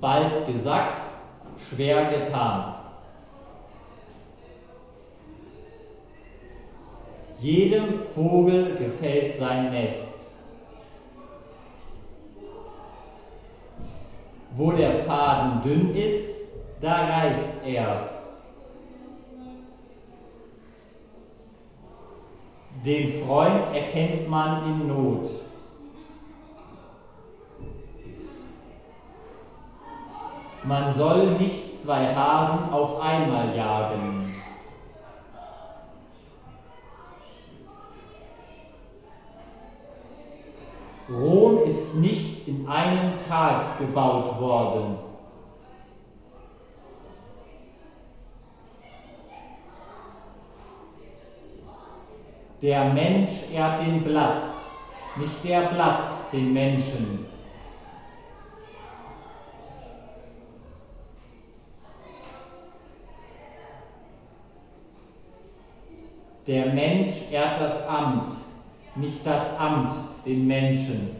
Bald gesagt, schwer getan. Jedem Vogel gefällt sein Nest. Wo der Faden dünn ist, da reißt er. Den Freund erkennt man in Not. Man soll nicht zwei Hasen auf einmal jagen. Rom ist nicht in einem Tag gebaut worden. Der Mensch ehrt den Platz, nicht der Platz den Menschen. Der Mensch ehrt das Amt, nicht das Amt den Menschen.